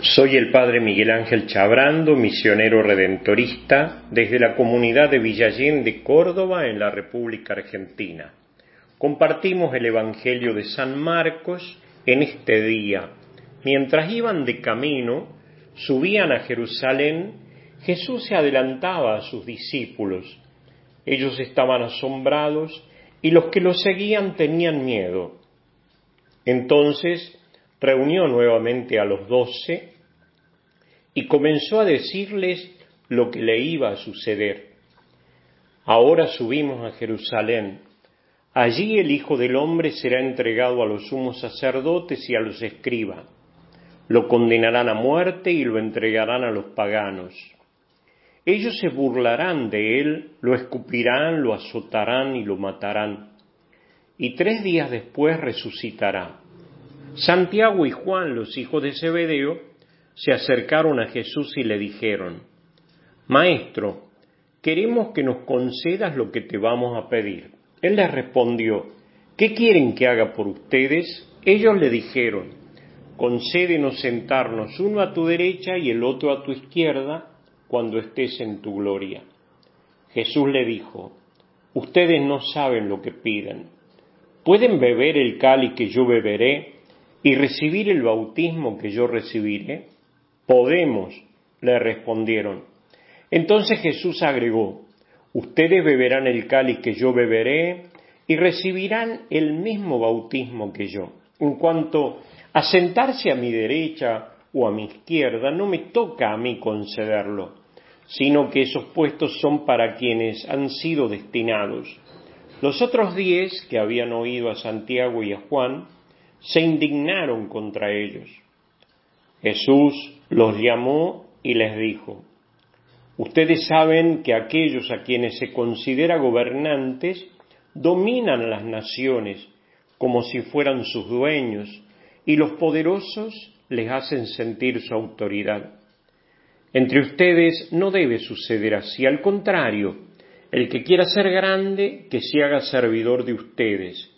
Soy el Padre Miguel Ángel Chabrando, misionero redentorista desde la comunidad de Villallén de Córdoba en la República Argentina. Compartimos el Evangelio de San Marcos en este día. Mientras iban de camino, subían a Jerusalén, Jesús se adelantaba a sus discípulos. Ellos estaban asombrados y los que lo seguían tenían miedo. Entonces reunió nuevamente a los doce y comenzó a decirles lo que le iba a suceder. Ahora subimos a Jerusalén. Allí el Hijo del Hombre será entregado a los sumos sacerdotes y a los escribas. Lo condenarán a muerte y lo entregarán a los paganos. Ellos se burlarán de él, lo escupirán, lo azotarán y lo matarán. Y tres días después resucitará. Santiago y Juan, los hijos de Zebedeo, se acercaron a Jesús y le dijeron, Maestro, queremos que nos concedas lo que te vamos a pedir. Él les respondió, ¿qué quieren que haga por ustedes? Ellos le dijeron, concédenos sentarnos uno a tu derecha y el otro a tu izquierda cuando estés en tu gloria. Jesús le dijo, ustedes no saben lo que piden. ¿Pueden beber el cáliz que yo beberé y recibir el bautismo que yo recibiré? Podemos, le respondieron. Entonces Jesús agregó, ustedes beberán el cáliz que yo beberé y recibirán el mismo bautismo que yo. En cuanto a sentarse a mi derecha o a mi izquierda, no me toca a mí concederlo, sino que esos puestos son para quienes han sido destinados. Los otros diez que habían oído a Santiago y a Juan se indignaron contra ellos. Jesús los llamó y les dijo, Ustedes saben que aquellos a quienes se considera gobernantes dominan las naciones como si fueran sus dueños y los poderosos les hacen sentir su autoridad. Entre ustedes no debe suceder así, al contrario, el que quiera ser grande, que se haga servidor de ustedes,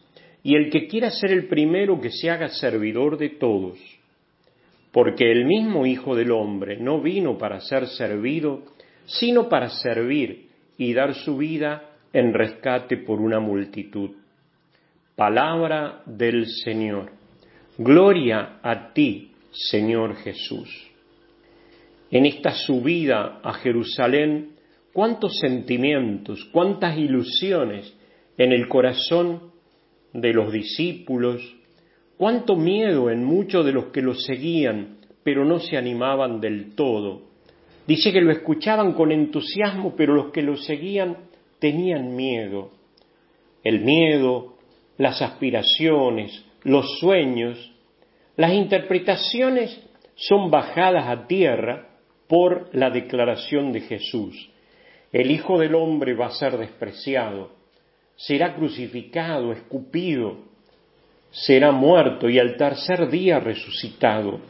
y el que quiera ser el primero que se haga servidor de todos, porque el mismo Hijo del Hombre no vino para ser servido, sino para servir y dar su vida en rescate por una multitud. Palabra del Señor. Gloria a ti, Señor Jesús. En esta subida a Jerusalén, cuántos sentimientos, cuántas ilusiones en el corazón de los discípulos, cuánto miedo en muchos de los que lo seguían, pero no se animaban del todo. Dice que lo escuchaban con entusiasmo, pero los que lo seguían tenían miedo. El miedo, las aspiraciones, los sueños, las interpretaciones son bajadas a tierra por la declaración de Jesús. El Hijo del Hombre va a ser despreciado, será crucificado, escupido, será muerto y al tercer día resucitado.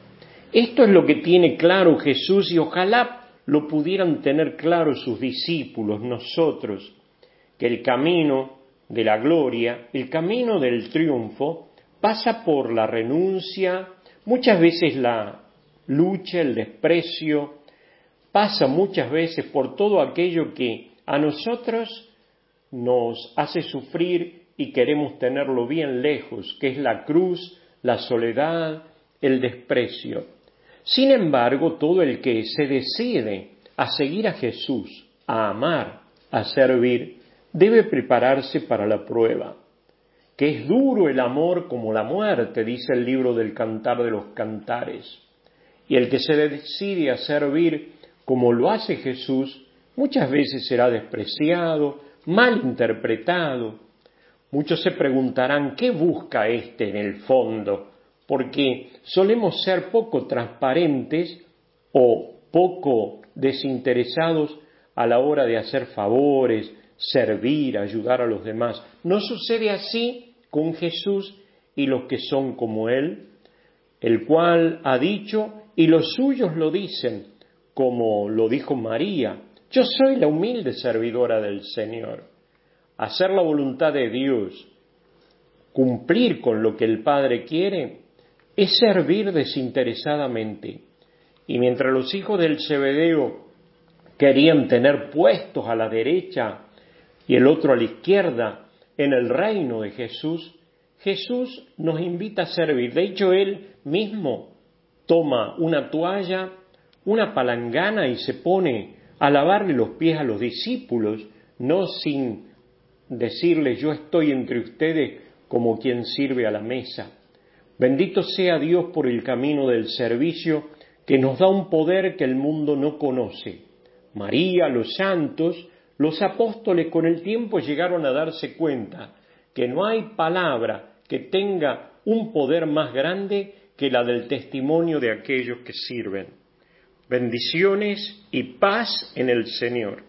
Esto es lo que tiene claro Jesús y ojalá lo pudieran tener claro sus discípulos, nosotros, que el camino de la gloria, el camino del triunfo, pasa por la renuncia, muchas veces la lucha, el desprecio, pasa muchas veces por todo aquello que a nosotros nos hace sufrir y queremos tenerlo bien lejos, que es la cruz, la soledad, el desprecio. Sin embargo, todo el que se decide a seguir a Jesús, a amar, a servir, debe prepararse para la prueba. Que es duro el amor como la muerte, dice el libro del Cantar de los Cantares. Y el que se decide a servir como lo hace Jesús, muchas veces será despreciado, mal interpretado. Muchos se preguntarán, ¿qué busca éste en el fondo? Porque solemos ser poco transparentes o poco desinteresados a la hora de hacer favores, servir, ayudar a los demás. ¿No sucede así con Jesús y los que son como Él? El cual ha dicho, y los suyos lo dicen, como lo dijo María, yo soy la humilde servidora del Señor. Hacer la voluntad de Dios, cumplir con lo que el Padre quiere, es servir desinteresadamente. Y mientras los hijos del Zebedeo querían tener puestos a la derecha y el otro a la izquierda en el reino de Jesús, Jesús nos invita a servir. De hecho, Él mismo toma una toalla, una palangana y se pone a lavarle los pies a los discípulos, no sin decirles yo estoy entre ustedes como quien sirve a la mesa. Bendito sea Dios por el camino del servicio que nos da un poder que el mundo no conoce. María, los santos, los apóstoles con el tiempo llegaron a darse cuenta que no hay palabra que tenga un poder más grande que la del testimonio de aquellos que sirven. Bendiciones y paz en el Señor.